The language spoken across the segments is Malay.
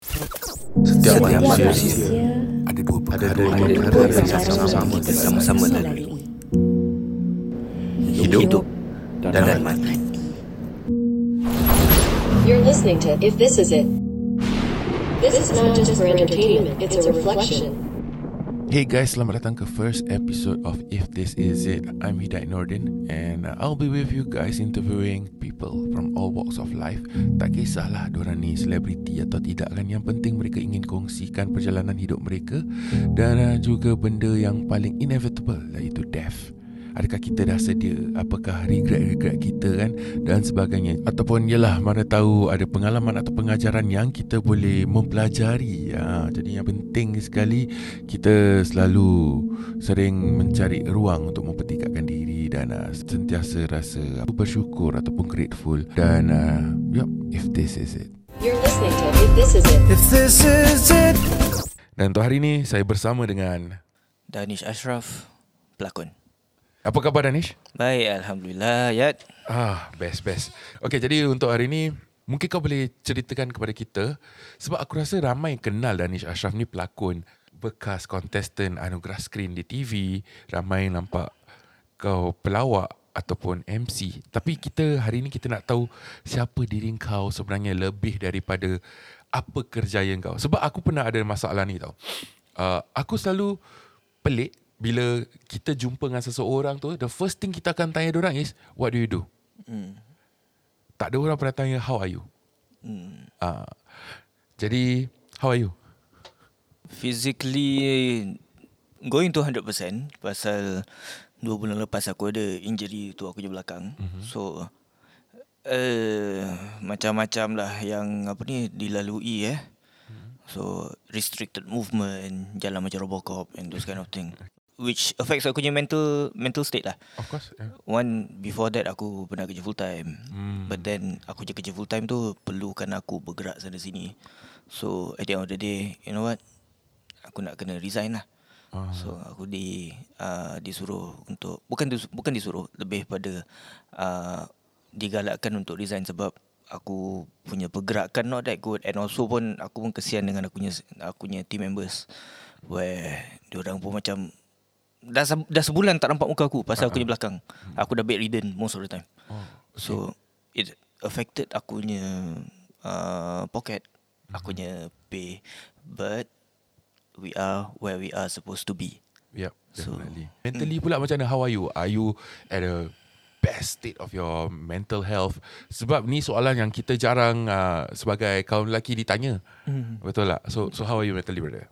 Setiap Setiap manusia manusia ada dua ada perkara dua yang perkara kita yang sama-sama kita sama-sama lalui. Hidup dan mati. You're listening to If This Is It. This is not just for entertainment, it's a reflection. Hey guys, selamat datang ke first episode of If This Is It. I'm Hidayat Nordin and uh, I'll be with you guys interviewing people from all walks of life. Tak kisahlah diorang ni selebriti atau tidak kan. Yang penting mereka ingin kongsikan perjalanan hidup mereka dan uh, juga benda yang paling inevitable iaitu death. Adakah kita dah sedia? Apakah regret-regret kita kan? Dan sebagainya Ataupun yelah mana tahu ada pengalaman atau pengajaran yang kita boleh mempelajari ha, Jadi yang penting sekali Kita selalu sering mencari ruang untuk mempertingkatkan diri Dan uh, sentiasa rasa bersyukur ataupun grateful Dan uh, yup, if this is it You're listening to If This Is It. If this is it, Dan untuk hari ini saya bersama dengan Danish Ashraf pelakon. Apa khabar Danish? Baik, alhamdulillah. Yat. Ah, best best. Okay, jadi untuk hari ni mungkin kau boleh ceritakan kepada kita sebab aku rasa ramai yang kenal Danish Ashraf ni pelakon bekas kontestan anugerah skrin di TV, ramai yang nampak kau pelawak ataupun MC. Tapi kita hari ni kita nak tahu siapa diri kau sebenarnya lebih daripada apa kerjaya kau. Sebab aku pernah ada masalah ni tau. Uh, aku selalu pelik bila kita jumpa dengan seseorang tu, the first thing kita akan tanya orang is, what do you do? Hmm. Tak ada orang pernah tanya, how are you? Hmm. Uh, jadi, how are you? Physically going to 100% pasal dua bulan lepas aku ada injury tu aku je belakang. Mm-hmm. So uh, macam-macam lah yang apa ni dilalui eh. So restricted movement, jalan macam Robocop and those kind of thing. Which affects aku punya mental mental state lah. Of course. Yeah. One before that aku pernah kerja full time. Hmm. But then aku je kerja full time tu perlukan aku bergerak sana sini. So at the end of the day, you know what? Aku nak kena resign lah. Ah. So aku di uh, disuruh untuk bukan dis, bukan disuruh lebih pada uh, digalakkan untuk resign sebab aku punya pergerakan not that good and also pun aku pun kesian dengan aku punya aku punya team members where diorang pun macam dah dah sebulan tak nampak muka aku pasal aku punya belakang. Aku dah bedridden most of the time. Oh, So it affected aku punya uh, pocket, aku punya pay. But we are where we are supposed to be. Yep, So, definitely. Mentally pula macam mana? How are you? Are you at a best state of your mental health? Sebab ni soalan yang kita jarang uh, sebagai kaum lelaki ditanya. Mm. Betul tak? So, so how are you mentally, brother?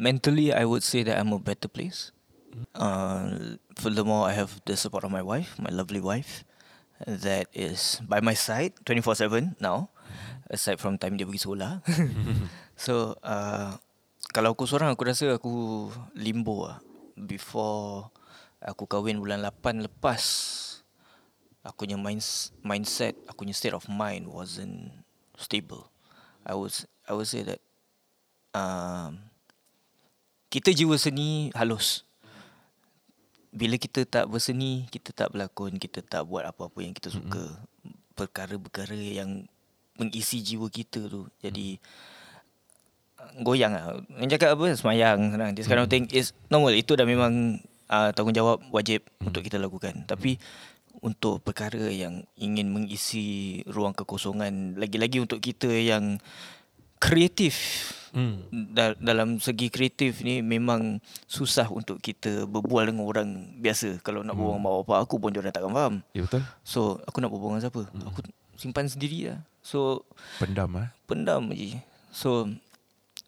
Mentally, I would say that I'm a better place. Uh, furthermore, I have the support of my wife, my lovely wife, that is by my side 24/7 now. Aside from time dia pergi sekolah. so, uh, kalau aku seorang, aku rasa aku limbo lah. Before aku kahwin bulan 8 lepas, aku punya minds, mindset, aku punya state of mind wasn't stable. I was I would say that um, kita jiwa seni halus. Bila kita tak berseni, kita tak berlakon, kita tak buat apa-apa yang kita suka. Mm-hmm. Perkara-perkara yang mengisi jiwa kita tu. Jadi uh, goyang lah. Yang cakap apa? Semayang. Senang. This kind of thing is normal. Itu dah memang uh, tanggungjawab wajib mm-hmm. untuk kita lakukan. Tapi untuk perkara yang ingin mengisi ruang kekosongan, lagi-lagi untuk kita yang kreatif Hmm. da- dalam segi kreatif ni memang susah untuk kita berbual dengan orang biasa. Kalau nak berbual dengan mak bapak aku pun diorang takkan faham. Ya betul? So aku nak berbual dengan siapa? Aku simpan sendiri lah. So Pendam ah. pendam je. So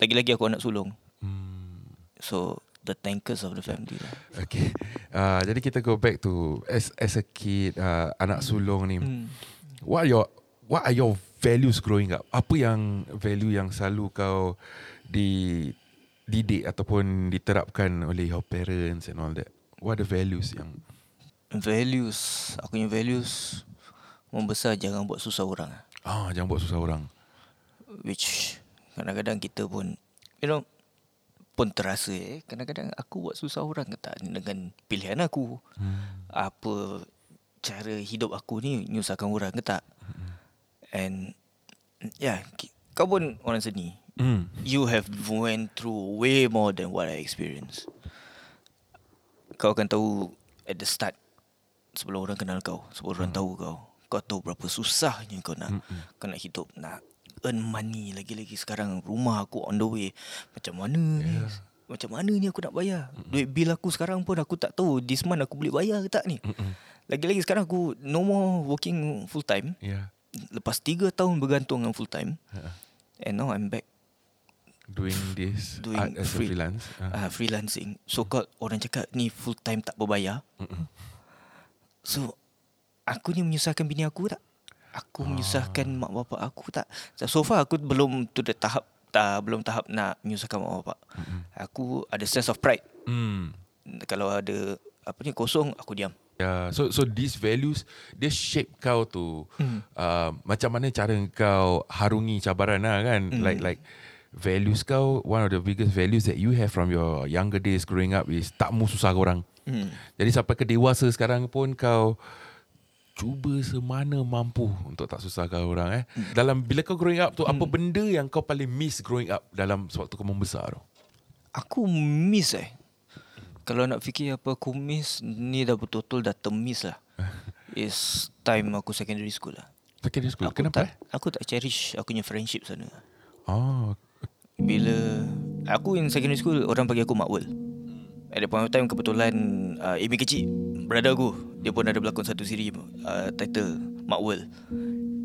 lagi-lagi aku anak sulung. Hmm. So the tankers of the family lah. Okay. Uh, jadi kita go back to as as a kid, uh, anak sulung ni. Hmm. What are your what are your values growing up? Apa yang value yang selalu kau di didik ataupun diterapkan oleh your parents and all that? What are the values yang Values. Aku punya values membesar jangan buat susah orang. ah jangan buat susah orang. Which kadang-kadang kita pun you know pun terasa eh kadang-kadang aku buat susah orang ke tak dengan pilihan aku. Hmm. Apa cara hidup aku ni nyusahkan orang ke tak. And yeah, kau pun orang seni. Mm. You have went through way more than what I experienced. Kau akan tahu at the start sebelum orang kenal kau, sebelum orang tahu kau, kau tahu berapa susahnya kau nak Mm-mm. kau nak hidup, nak earn money lagi-lagi sekarang rumah aku on the way. Macam mana ni? Macam mana ni aku nak bayar? Duit bil aku sekarang pun aku tak tahu this month aku boleh bayar ke tak ni. Mm-mm. Lagi-lagi sekarang aku no more working full time. Yeah. Lepas 3 tahun bergantung dengan full time. Uh-uh. And now I'm back Doing this Doing art as free- a freelance. Uh. uh, freelancing. So called orang cakap ni full time tak berbayar. Mm-mm. So aku ni menyusahkan bini aku tak? Aku menyusahkan mak bapak aku tak? So far aku belum to the tahap tak belum tahap nak menyusahkan mak bapak. Mm-mm. Aku ada sense of pride. Mm. Kalau ada apa ni kosong aku diam. Yeah, so so these values dia shape kau to Hmm. uh, macam mana cara kau harungi cabaran lah kan Hmm. like like values kau one of the biggest values that you have from your younger days growing up is tak mau susah orang. Hmm. Jadi sampai ke dewasa sekarang pun kau cuba semana mampu untuk tak susahkan orang eh. Dalam bila kau growing up tu apa benda yang kau paling miss growing up dalam sewaktu kau membesar tu? Aku miss eh. Kalau nak fikir apa aku miss ni dah betul-betul dah termiss lah. Is time aku secondary school lah. Secondary school. Aku Kenapa? tak, aku tak cherish aku punya friendship sana. Oh, Bila aku in secondary school orang panggil aku Mak World. At that point of time kebetulan uh, Amy kecil brother aku dia pun ada berlakon satu siri uh, title Mak World.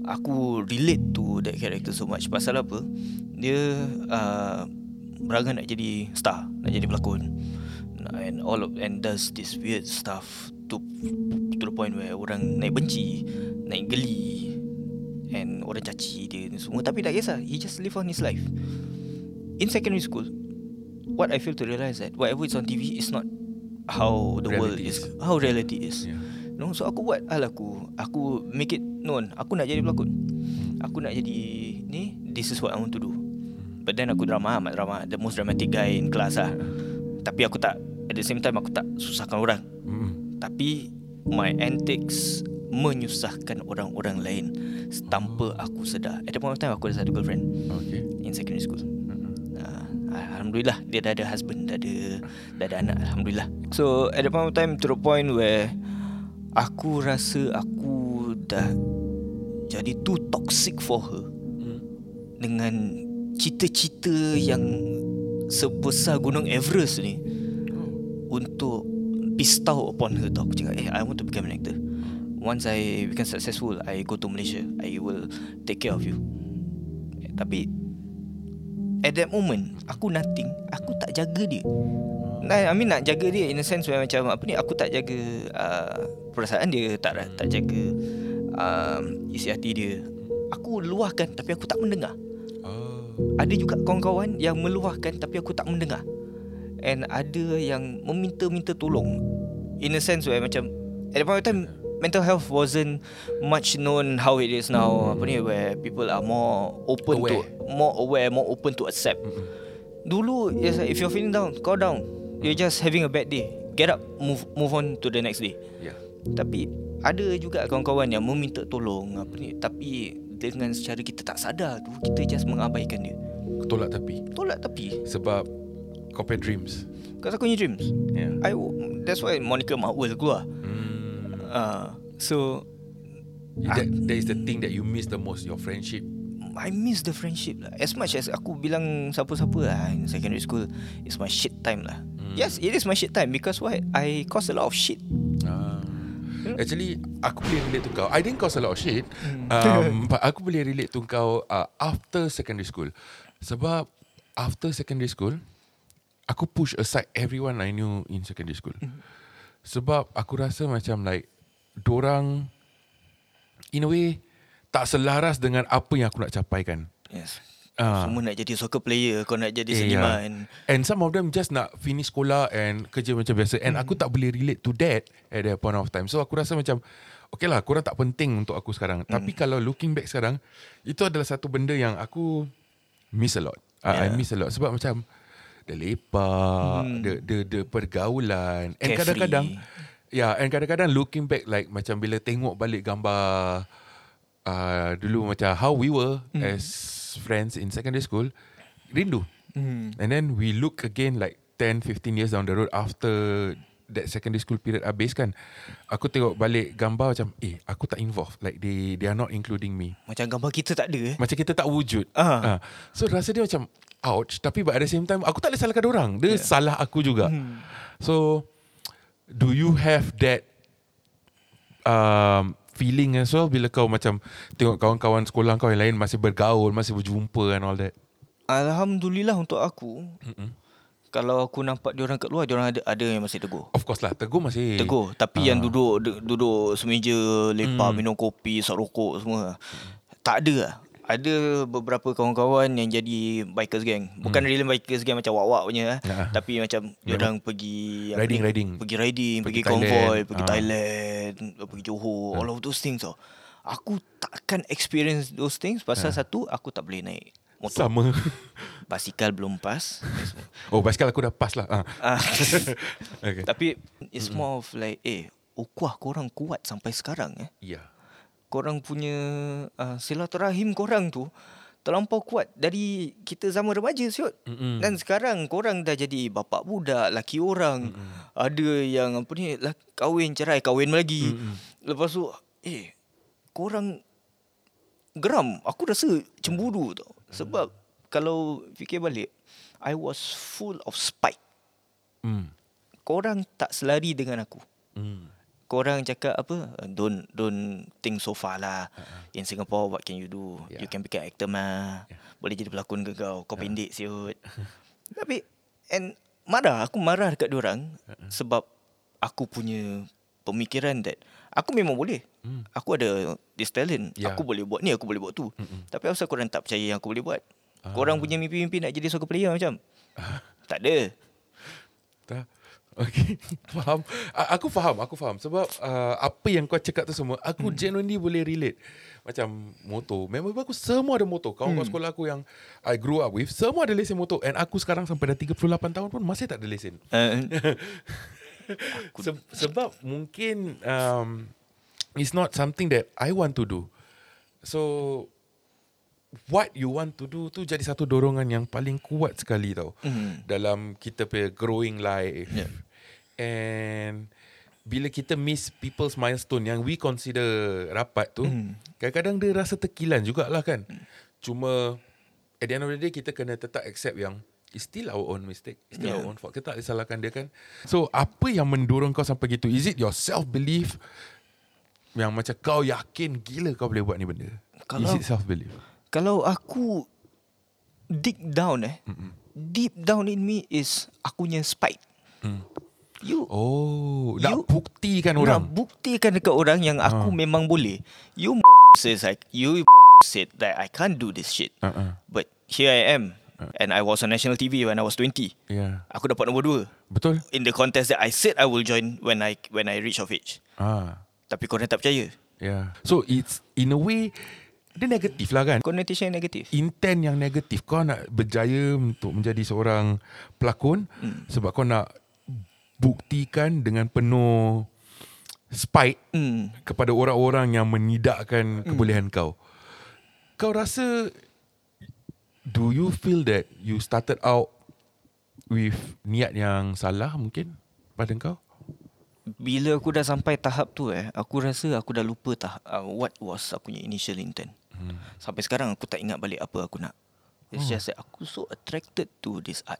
Aku relate to that character so much pasal apa? Dia uh, berangan nak jadi star, nak jadi pelakon. And all of and does this weird stuff to to the point where orang naik benci, naik geli and orang caci dia ni semua tapi tak kisah, he just live on his life in secondary school, what I feel to realize that whatever is on TV is not how the world Reality is, is. how reality is. Yeah. No, so aku buat hal aku, aku make it known. Aku nak jadi pelakon. Aku nak jadi ni. This is what I want to do. But then aku drama, amat drama, the most dramatic guy in class lah. Tapi aku tak, at the same time aku tak susahkan orang. Mm. Tapi my antics menyusahkan orang-orang lain tanpa aku sedar. At the point of time aku ada satu girlfriend Okay. in secondary school. Uh, Alhamdulillah dia dah ada husband, dah ada dah ada anak alhamdulillah. So at the point of time to the point where aku rasa aku dah jadi too toxic for her dengan cita-cita yang sebesar gunung Everest ni untuk bestow upon her tau. Aku cakap, eh, I want to become an actor. Once I become successful, I go to Malaysia. I will take care of you. Tapi at that moment, aku nothing. Aku tak jaga dia. Nah, I mean nak jaga dia in a sense where macam apa ni, aku tak jaga uh, perasaan dia, tak tak jaga um, isi hati dia. Aku luahkan tapi aku tak mendengar. Oh. Ada juga kawan-kawan yang meluahkan tapi aku tak mendengar. And ada yang meminta-minta tolong. In a sense where macam at the point of time mental health wasn't much known how it is now. Apa ni where people are more open Aware. to more aware, more open to accept. Dulu is like, if you're feeling down, go down. You're just having a bad day. Get up, move move on to the next day. Yeah. Tapi ada juga kawan-kawan yang meminta tolong apa ni tapi dengan secara kita tak sadar tu kita just mengabaikan dia. Tolak tepi. Tolak tapi Sebab punya dreams. Kau aku punya dreams. Yeah. I that's why Monica Marwell keluar. Mm. Uh, so That, that is the thing that you miss the most, your friendship. I miss the friendship lah. As much as aku bilang siapa-siapa lah in secondary school, it's my shit time lah. Hmm. Yes, it is my shit time because why? I cause a lot of shit. Ah. Actually, aku boleh relate to kau. I didn't cause a lot of shit. Um, but aku boleh relate to kau uh, after secondary school. Sebab after secondary school, aku push aside everyone I knew in secondary school. Sebab aku rasa macam like, dorang in a way tak selaras dengan apa yang aku nak capaikan. Yes. Ah. Semua nak jadi soccer player, kau nak jadi Eh, seniman. yeah. And some of them just nak finish sekolah and kerja macam biasa. And aku tak boleh relate to that at that point of time. So aku rasa macam, okay lah, korang tak penting untuk aku sekarang. Tapi kalau looking back sekarang, itu adalah satu benda yang aku miss a lot. Uh, I Yeah. miss a lot. Sebab macam, the lepak, the, the, the pergaulan. And Carefree. kadang-kadang, Ya, yeah, and kadang-kadang looking back like macam bila tengok balik gambar uh, dulu macam how we were mm. as friends in secondary school, rindu. Hmm. And then we look again like 10, 15 years down the road after that secondary school period habis kan. Aku tengok balik gambar macam, eh, aku tak involved. Like they they are not including me. Macam gambar kita tak ada eh. Macam kita tak wujud. Ah. Ah. So rasa dia macam ouch. Tapi but at the same time, aku tak boleh salahkan orang. Dia yeah. salah aku juga. Hmm. So, do you have that um, feeling as well bila kau macam tengok kawan-kawan sekolah kau yang lain masih bergaul, masih berjumpa and all that? Alhamdulillah untuk aku. Mm-mm. Kalau aku nampak dia orang kat luar, dia orang ada ada yang masih tegur. Of course lah, tegur masih. Tegur, tapi Ah. yang duduk du- duduk semeja, lepak, Hmm. minum kopi, isap rokok semua. Tak ada lah. Ada beberapa kawan-kawan yang jadi bikers gang. Bukan Hmm. really bikers gang macam wak-wak punya. Ya. Tapi macam dia orang pergi Riding, ni? riding. Pergi riding, Pergi pergi, konvoy, pergi Ah. Thailand, pergi Johor, all of those things tau. Aku takkan experience those things pasal satu aku tak boleh naik motor. Sama. Basikal belum pas. Oh, basikal aku dah pas lah. Ah. Ah. Okay. Tapi it's more of like eh ukhuwah korang kuat sampai sekarang eh. Ya. Korang punya uh, silaturahim korang tu terlampau kuat dari kita zaman remaja siot. Mm-mm. Dan sekarang korang dah jadi bapak budak, laki orang. Mm-mm. Ada yang apa ni lah, kahwin cerai, kahwin lagi. Mm-mm. Lepas tu eh korang geram. Aku rasa cemburu tau. Sebab kalau fikir balik I was full of spite. Hmm. Korang tak selari dengan aku. Hmm. Korang cakap apa? Uh, Don't don't think so far lah. Uh-huh. In Singapore, what can you do? Yeah. You can become actor mah. Yeah. Boleh jadi pelakon ke kau? Kau pendek siut. Tapi and marah, aku marah dekat diorang uh-huh. sebab aku punya pemikiran that aku memang boleh. Hmm. Aku ada this talent. Yeah. Aku boleh buat ni, aku boleh buat tu. Mm-mm. Tapi asal korang tak percaya yang aku boleh buat? Ah. Korang punya mimpi-mimpi nak jadi soccer player macam? tak ada. Okay. faham. Aku faham, aku faham. Sebab uh, apa yang kau cakap tu semua, aku hmm. genuinely boleh relate. Macam motor. Member aku semua ada motor. Kawan-kawan Hmm. sekolah aku yang I grew up with, semua ada lesen motor. And aku sekarang sampai dah 38 tahun pun masih tak ada lesen. Uh, Se- sebab mungkin um, it's not something that I want to do. So what you want to do tu jadi satu dorongan yang paling kuat sekali tau Mm. dalam kita punya growing life. Yeah. And bila kita miss people's milestone yang we consider rapat tu, Mm. kadang-kadang dia rasa terkilan jugalah kan. Cuma at the end of the day kita kena tetap accept yang It's still our own mistake It's still Yeah. our own fault Kita tak boleh salahkan dia kan So apa yang mendorong kau sampai gitu Is it your self-belief Yang macam kau yakin Gila kau boleh buat ni benda Kalau- Is it self-belief Kalau aku dig down eh, Mm-mm. deep down in me is aku punya spite. Hmm. You Oh Nak You- buktikan nak orang buktikan dekat orang yang aku Ah. memang boleh. You says like you said that I can't do this shit. uh-uh. But here I am. And I was on national TV when I was 20. Yeah Aku dapat nombor 2 Betul in the contest that I said I will join when I when I reach of age. ah, Tapi korang tak percaya. Yeah So it's In a way Dia negatif lah kan Connotation yang negatif. intent yang negatif kau nak berjaya untuk menjadi seorang pelakon hmm. sebab kau nak buktikan dengan penuh spite Hmm. kepada orang-orang yang menidakkan kebolehan kau. Kau rasa do you feel that you started out with niat yang salah mungkin pada kau? Bila aku dah sampai tahap tu eh, aku rasa aku dah lupa tahap uh, what was aku punya initial intent. Hmm. Sampai sekarang aku tak ingat balik apa aku nak. It's Hmm. just that aku so attracted to this art.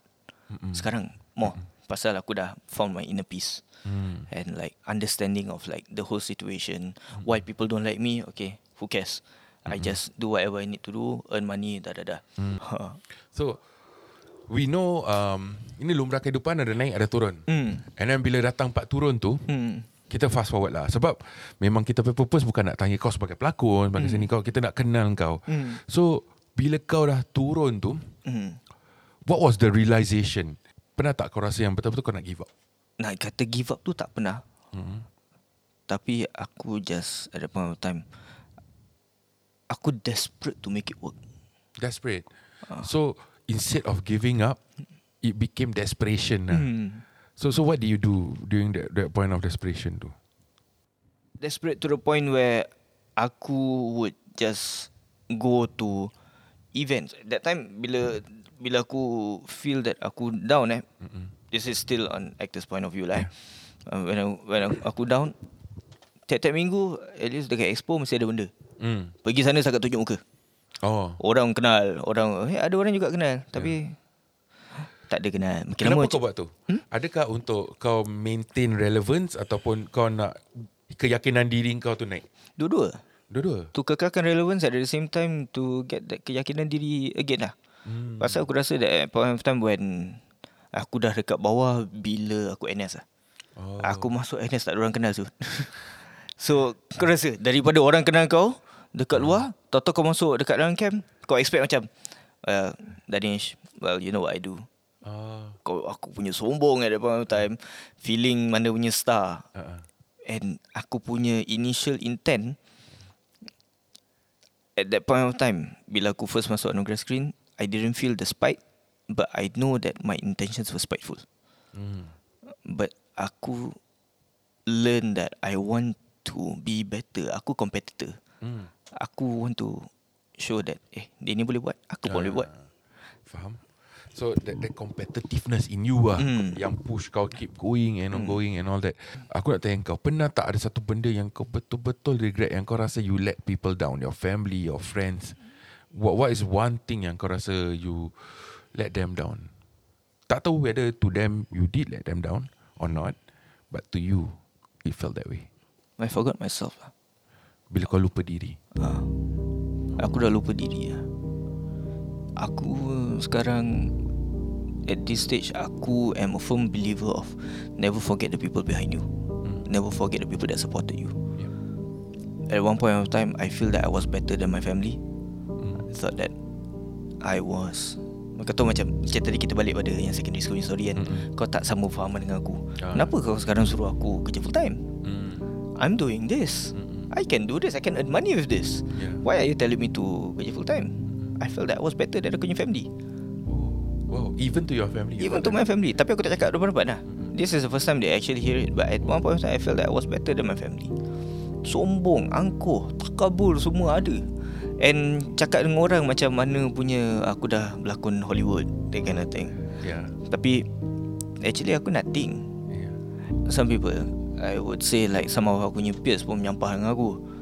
Sekarang more pasal aku dah found my inner peace Hmm. and like understanding of like the whole situation. Why people don't like me? Okay, who cares? I just do whatever I need to do, earn money, dah dah dah. Ha. So we know um, ini lumrah kehidupan ada naik ada turun. Hmm. And then bila datang part turun tu, Hmm. kita fast forward lah sebab memang kita purpose bukan nak tanya kau sebagai pelakon sebagai hmm. seni kau kita nak kenal kau Hmm. so bila kau dah turun tu Hmm. what was the realization pernah tak kau rasa yang betul-betul kau nak give up Nak kata give up tu tak pernah. hmm. Tapi aku just at that point of time Aku desperate to make it work desperate so instead of giving up it became desperation lah. hmm. so so what did you do during that, that point of desperation tu Desperate to the point where Aku would just Go to Events That time bila bila aku feel that aku down eh. Mm-mm. This is still on actor's point of view lah. Yeah. Uh, when I, when aku down, tiap-tiap minggu at least dekat expo mesti ada benda. Mm. Pergi sana sangat tunjuk muka. Oh. Orang kenal, orang eh, ada orang juga kenal, tapi yeah. tak ada kenal. Makin Kenapa lama kau buat tu? Hmm? Adakah untuk kau maintain relevance ataupun kau nak keyakinan diri kau tu naik? Dua-dua. Dua-dua. To kekalkan relevance at the same time to get that keyakinan diri again lah. Hmm. Pasal aku rasa that point of time when aku dah dekat bawah bila aku NS lah. Oh. Aku masuk NS tak ada orang kenal tu. so kau rasa daripada orang kenal kau dekat luar, tahu kau masuk dekat dalam camp, kau expect macam uh, Danish, well you know what I do. Oh. Kau aku punya sombong at that point of time, feeling mana punya star. Uh-uh. And aku punya initial intent at that point of time bila aku first masuk anugerah screen I didn't feel the spite but I know that my intentions were spiteful mm. but aku learn that I want to be better aku competitor mm. Aku want to show that eh dia ni boleh buat aku pun uh, boleh buat. faham? So that, that competitiveness in you lah mm. Yang push kau keep going and mm. going and all that. Aku nak tanya kau Pernah tak ada satu benda yang kau betul-betul regret Yang kau rasa you let people down Your family, your friends? What what is one thing yang kau rasa you let them down? Tak tahu whether to them you did let them down or not But to you, it felt that way. I forgot myself lah Bila kau lupa diri uh, Aku dah lupa diri lah Aku sekarang at this stage aku am a firm believer of never forget the people behind you. Mm. Never forget the people that supported you. Yeah. At one point of time I feel that I was better than my family. Mm. I thought that I was Kau tahu macam Macam tadi kita balik pada Yang secondary school story kan mm-hmm. Kau tak sama faham dengan aku uh. Kenapa kau sekarang suruh aku Kerja full time mm. I'm doing this mm-hmm. I can do this I can earn money with this yeah. Why are you telling me to Kerja full time I felt that I was better Than aku punya family Wow, even to your family. Even to my family. Tapi aku tak cakap depan-depan lah. This is the first time they actually hear it. But at one point I felt that I was better than my family. Sombong, angkuh, takabur semua ada. And cakap dengan orang macam mana punya aku dah berlakon Hollywood. That kind of thing. Yeah. Tapi actually aku nothing. Yeah. Some people, I would say like some of aku punya peers pun menyampah dengan aku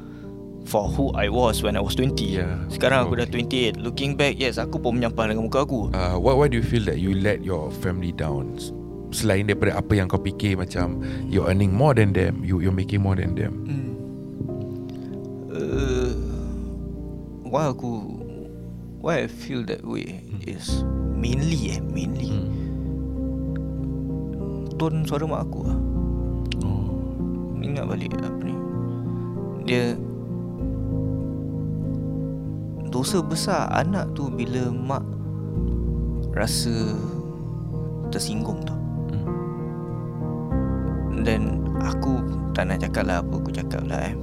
for who I was when I was 20. Yeah. Sekarang aku okay. dah 28. Looking back, yes, aku pun menyampah dengan muka aku. Uh, why, why do you feel that you let your family down? Selain daripada apa yang kau fikir macam you're earning more than them, you you're making more than them. Hmm. Uh, why aku why I feel that way hmm. is mainly eh mainly hmm. tone suara mak aku lah. Ingat balik apa ni? Dia dosa besar anak tu bila mak rasa tersinggung tu. Dan aku tak nak cakap lah apa aku cakap lah eh.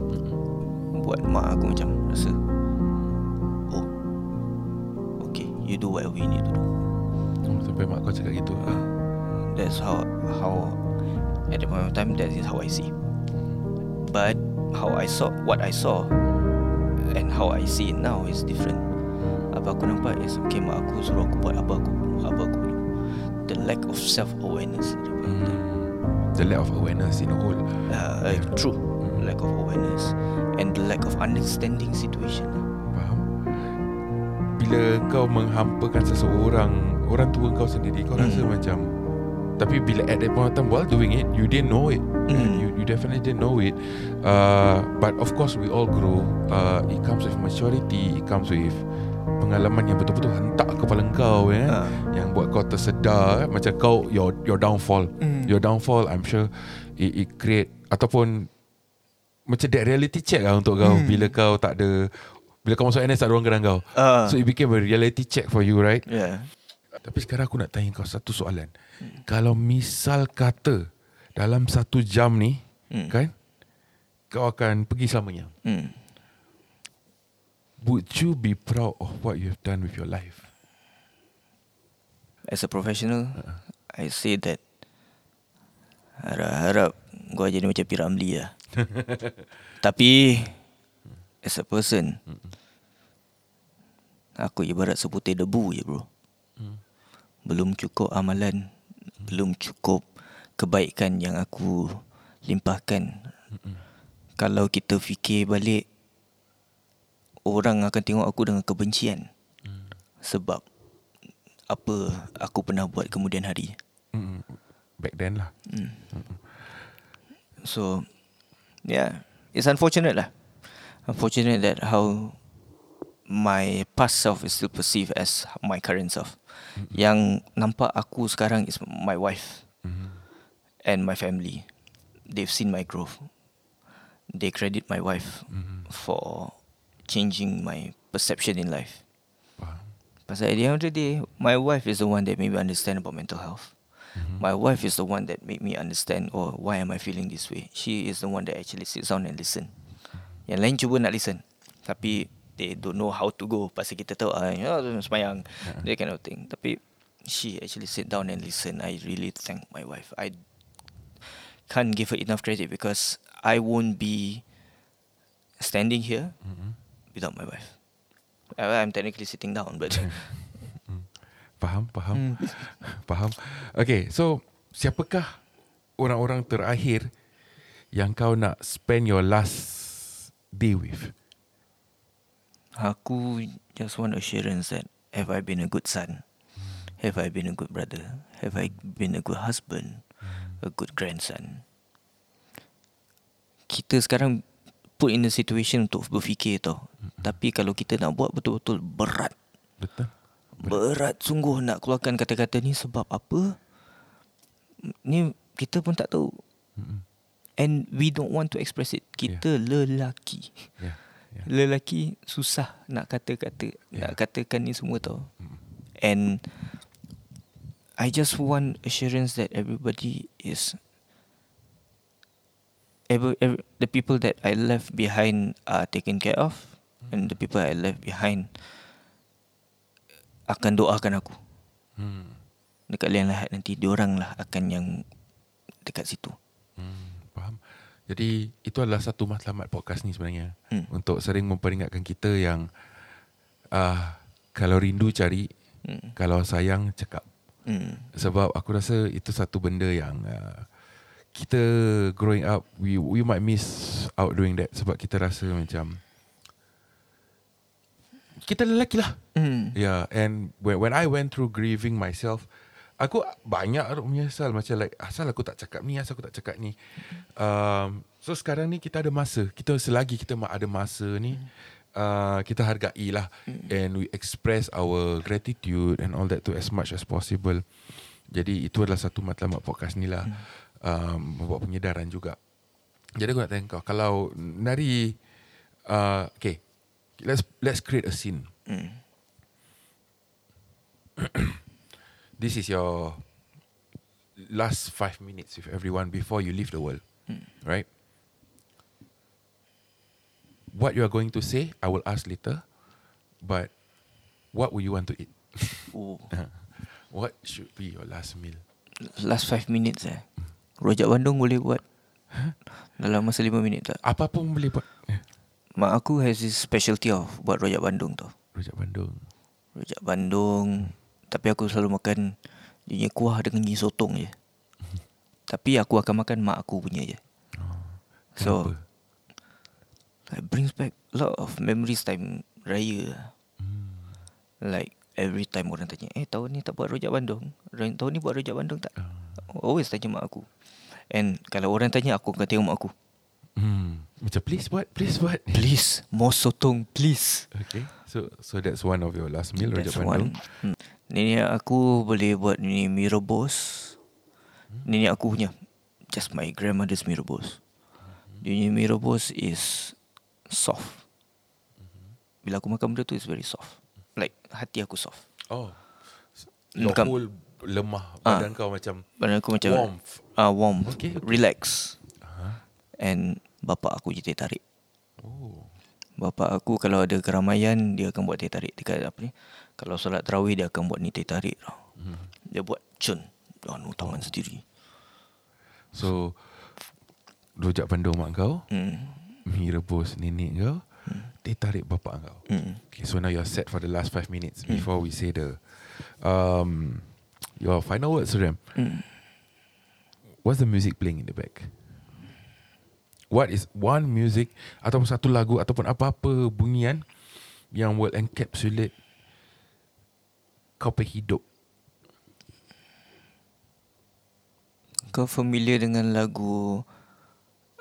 Buat mak aku macam rasa Oh Okay You do whatever you need to do oh, Sampai mak kau cakap gitu uh, That's how How At the point of time That is how I see But How I saw What I saw And how I see it now is different Apa aku nampak is Okay mak aku suruh aku buat apa aku Apa aku The lack of self-awareness mm. The lack of awareness in a whole uh, yeah. True mm. Lack of awareness And the lack of understanding situation Faham Bila kau menghampakan seseorang Orang tua kau sendiri Kau mm. rasa macam Tapi bila at that point of time While doing it You didn't know it mm. you, you definitely didn't know it uh, But of course we all grow uh, It comes with maturity It comes with Pengalaman yang betul-betul hentak kepala kau ya, uh. Yang buat kau tersedar eh? Macam kau Your your downfall mm. Your downfall I'm sure It, it create Ataupun Macam that reality check lah Untuk kau mm. Bila kau tak ada Bila kau masuk NS Tak ada orang kenal kau uh. So it became a reality check for you right Yeah Tapi sekarang aku nak tanya kau Satu soalan mm. Kalau misal kata dalam satu jam ni hmm. kan kau akan pergi selamanya hmm. would you be proud of what you have done with your life as a professional uh-uh. i say that harap-harap gua jadi macam Piramli lah tapi as a person hmm. aku ibarat seputih debu je bro hmm. belum cukup amalan, belum cukup kebaikan yang aku limpahkan. Kalau kita fikir balik orang akan tengok aku dengan kebencian. Sebab apa aku pernah buat kemudian hari. Mm, back then lah. So yeah, it's unfortunate lah. Unfortunate that how my past self is still perceived as my current self. Yang nampak aku sekarang is my wife and my family. They've seen my growth. They credit my wife for changing my perception in life. Pasal at the end of the day, my wife is the one that made me understand about mental health. My wife is the one that made me understand oh why am I feeling this way. She is the one that actually sits down and listen. Yang lain cuba nak listen Tapi They don't know how to go Pasal kita tahu ah, you know, Semayang That kind of thing Tapi She actually sit down and listen I really thank my wife I Can't give her enough credit Because I won't be Standing here mm-hmm. Without my wife I- I'm technically sitting down But mm-hmm. Faham, faham. Hmm. faham. Okay, so siapakah orang-orang terakhir yang kau nak spend your last day with? Aku just want assurance that have I been a good son? Hmm. Have I been a good brother? Have I been a good husband? A good grandson? Kita sekarang put in the situation untuk berfikir tau. Tapi kalau kita nak buat betul-betul berat. Betul? Berat sungguh nak keluarkan kata-kata ni sebab apa? Ni kita pun tak tahu. And we don't want to express it. Kita lelaki. Ya. ya. Lelaki susah nak kata-kata Yeah. Nak katakan ni semua tau And I just want assurance that everybody is ever, ever, The people that I left behind are taken care of And the people I left behind Akan doakan aku Hmm. Dekat liang lahat nanti Diorang lah akan yang Dekat situ Hmm, faham. Jadi itu adalah satu matlamat podcast ni sebenarnya Hmm. untuk sering memperingatkan kita yang uh, kalau rindu cari, Hmm. kalau sayang cakap. Hmm. Sebab aku rasa itu satu benda yang uh, kita growing up we we might miss out doing that sebab kita rasa macam kita lelaki lah. Hmm. Yeah, and when when I went through grieving myself, aku banyak tu menyesal macam like asal aku tak cakap ni, asal aku tak cakap ni. Um, so sekarang ni kita ada masa, kita selagi kita ada masa ni, uh, kita hargai lah and we express our gratitude and all that to as much as possible. Jadi itu adalah satu matlamat podcast ni lah. Um, membuat penyedaran juga. Jadi aku nak tanya kau, kalau dari, uh, okay, let's let's create a scene. Hmm. this is your last five minutes with everyone before you leave the world, right? What you are going to say, I will ask later. But what would you want to eat? Oh. what should be your last meal? Last 5 minutes eh Rojak Bandung boleh buat Dalam masa 5 minit tak Apa pun boleh buat. Mak aku has this specialty of Buat rojak Bandung tau Rojak Bandung. Rojak Bandung Tapi aku selalu makan Dia kuah dengan gigi sotong je Tapi aku akan makan mak aku punya je So Kenapa? It brings back a lot of memories time raya Like every time orang tanya Eh tahun ni tak buat rojak Bandung Tahun ni buat rojak Bandung tak Always tanya mak aku And kalau orang tanya aku akan tengok mak aku Hmm. Macam please buat, please buat. Please More sotong please Okay. So so that's one of your last meal, Rojak Bandung. one. Hmm. Nenek aku boleh buat ni mie rebus. Nenek aku punya. Just my grandmother's mie rebus. Dia punya mie rebus is soft. Bila aku makan benda tu is very soft. Like hati aku soft. Oh. Your Bukan- whole lemah Ah. badan kau macam Badan aku macam warmth. Ah uh, warm. Okay, okay. Relax. Huh? And bapak aku je teh tarik. Oh. Bapak aku kalau ada keramaian dia akan buat teh tarik dekat apa ni. Kalau solat tarawih dia akan buat ni teh tarik tau. Hmm. Dia buat cun. Anu tangan sendiri. So Rojak Bandung mak kau Hmm. Mi rebus nenek kau Teh tarik bapak kau Hmm. Okay so now you're set for the last five minutes Before we say the um, Your final words to them. Mm. What's the music playing in the back? What is one music ataupun satu lagu ataupun apa-apa bunyian yang will encapsulate kau punya hidup? Kau familiar dengan lagu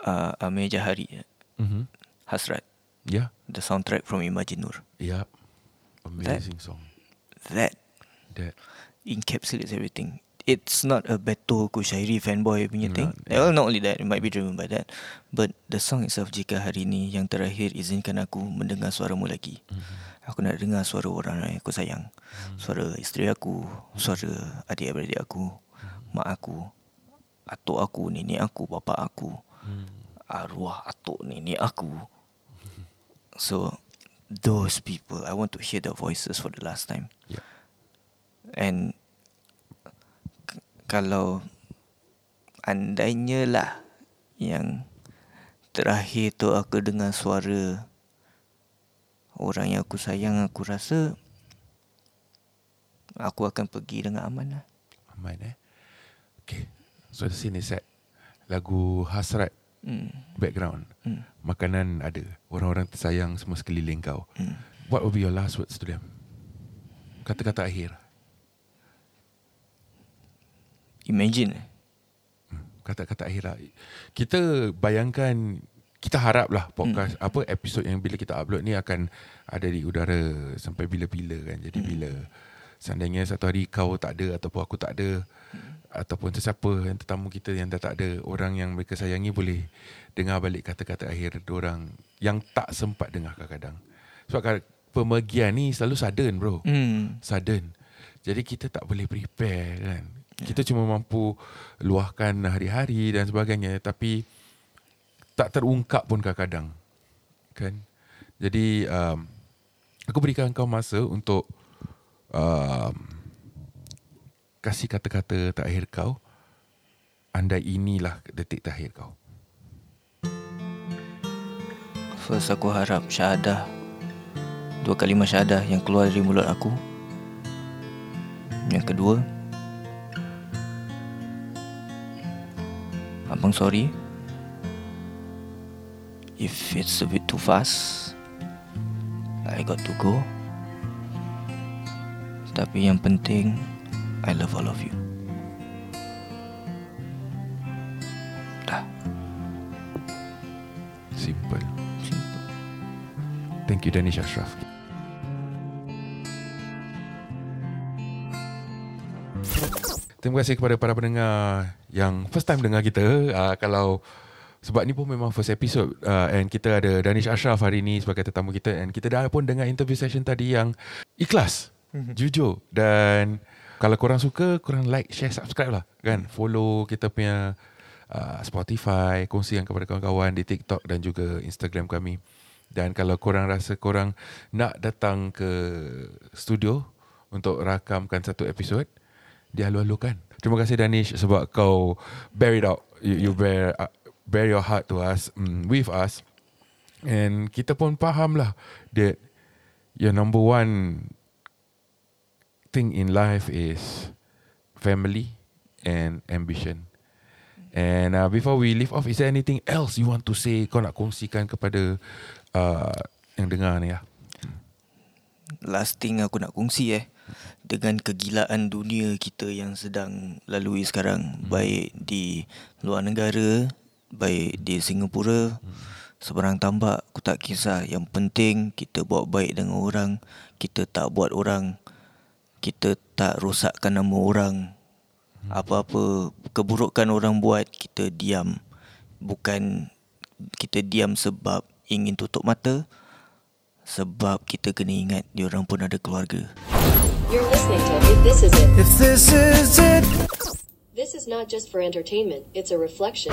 uh, Amir Jahari eh? Mm-hmm. Hasrat Yeah, The soundtrack from Imagine Nur yeah. Amazing song. That That encapsulates everything It's not a Beto Kushairi fanboy punya Not, thing yeah. Well not only that It might be driven by that But the song itself Jika hari ni Yang terakhir Izinkan aku Mendengar suaramu lagi mm-hmm. Aku nak dengar suara orang yang aku sayang Hmm. Suara isteri aku Suara adik-beradik aku Mak aku Atuk aku Nenek aku Bapa aku Mm. Arwah atuk nenek aku So Those people I want to hear their voices For the last time Yeah. And k- Kalau Andainya lah Yang Terakhir tu aku dengar suara Orang yang aku sayang Aku rasa Aku akan pergi dengan aman lah Aman eh. Okay. So the scene is set. Lagu Hasrat hmm. background. Hmm. Makanan ada. Orang-orang tersayang semua sekeliling kau. Hmm. What will be your last words to them? Kata-kata akhir. Imagine. Hmm, Kata-kata akhir lah. Kita bayangkan kita harap lah podcast apa episod yang bila kita upload ni akan ada di udara sampai bila-bila kan. Jadi bila seandainya satu hari kau tak ada ataupun aku tak ada ataupun sesiapa yang tetamu kita yang dah tak ada orang yang mereka sayangi boleh dengar balik kata-kata akhir orang yang tak sempat dengar kadang-kadang. Sebab pemergian ni selalu sudden bro Hmm. sudden. Jadi kita tak boleh prepare kan. Kita cuma mampu luahkan hari-hari dan sebagainya tapi tak terungkap pun kadang-kadang. Kan? Jadi um, aku berikan kau masa untuk um, kasih kata-kata terakhir kau. Andai inilah detik terakhir kau. First aku harap syahadah Dua kalimah syahadah yang keluar dari mulut aku Yang kedua Abang sorry If it's a bit too fast I got to go Tapi yang penting I love all of you Dah Simple. Simple Thank you Danish Ashraf. Terima kasih kepada para pendengar yang first time dengar kita. Uh, kalau sebab ni pun memang first episode uh, and kita ada Danish Ashraf hari ni sebagai tetamu kita and kita dah pun dengar interview session tadi yang ikhlas, jujur dan kalau korang suka korang like, share, subscribe lah kan. Follow kita punya uh, Spotify, kongsikan kepada kawan-kawan di TikTok dan juga Instagram kami. Dan kalau korang rasa korang nak datang ke studio untuk rakamkan satu episod, dihalu-halukan. Terima kasih Danish sebab kau bear it out. You, you bear uh, bear your heart to us, mm, with us. And kita pun faham lah that your number one thing in life is family and ambition. And uh, before we leave off, is there anything else you want to say? Kau nak kongsikan kepada uh, yang dengar ni ya? Last thing aku nak kongsi eh Dengan kegilaan dunia kita yang sedang lalui sekarang hmm. Baik di luar negara Baik di Singapura hmm. Seberang tambak aku tak kisah Yang penting kita buat baik dengan orang Kita tak buat orang Kita tak rosakkan nama orang Apa-apa keburukan orang buat Kita diam Bukan kita diam sebab ingin tutup mata sebab kita kena ingat diorang pun ada keluarga. You're listening to If This Is It. If this is it, This is not just for entertainment, it's a reflection.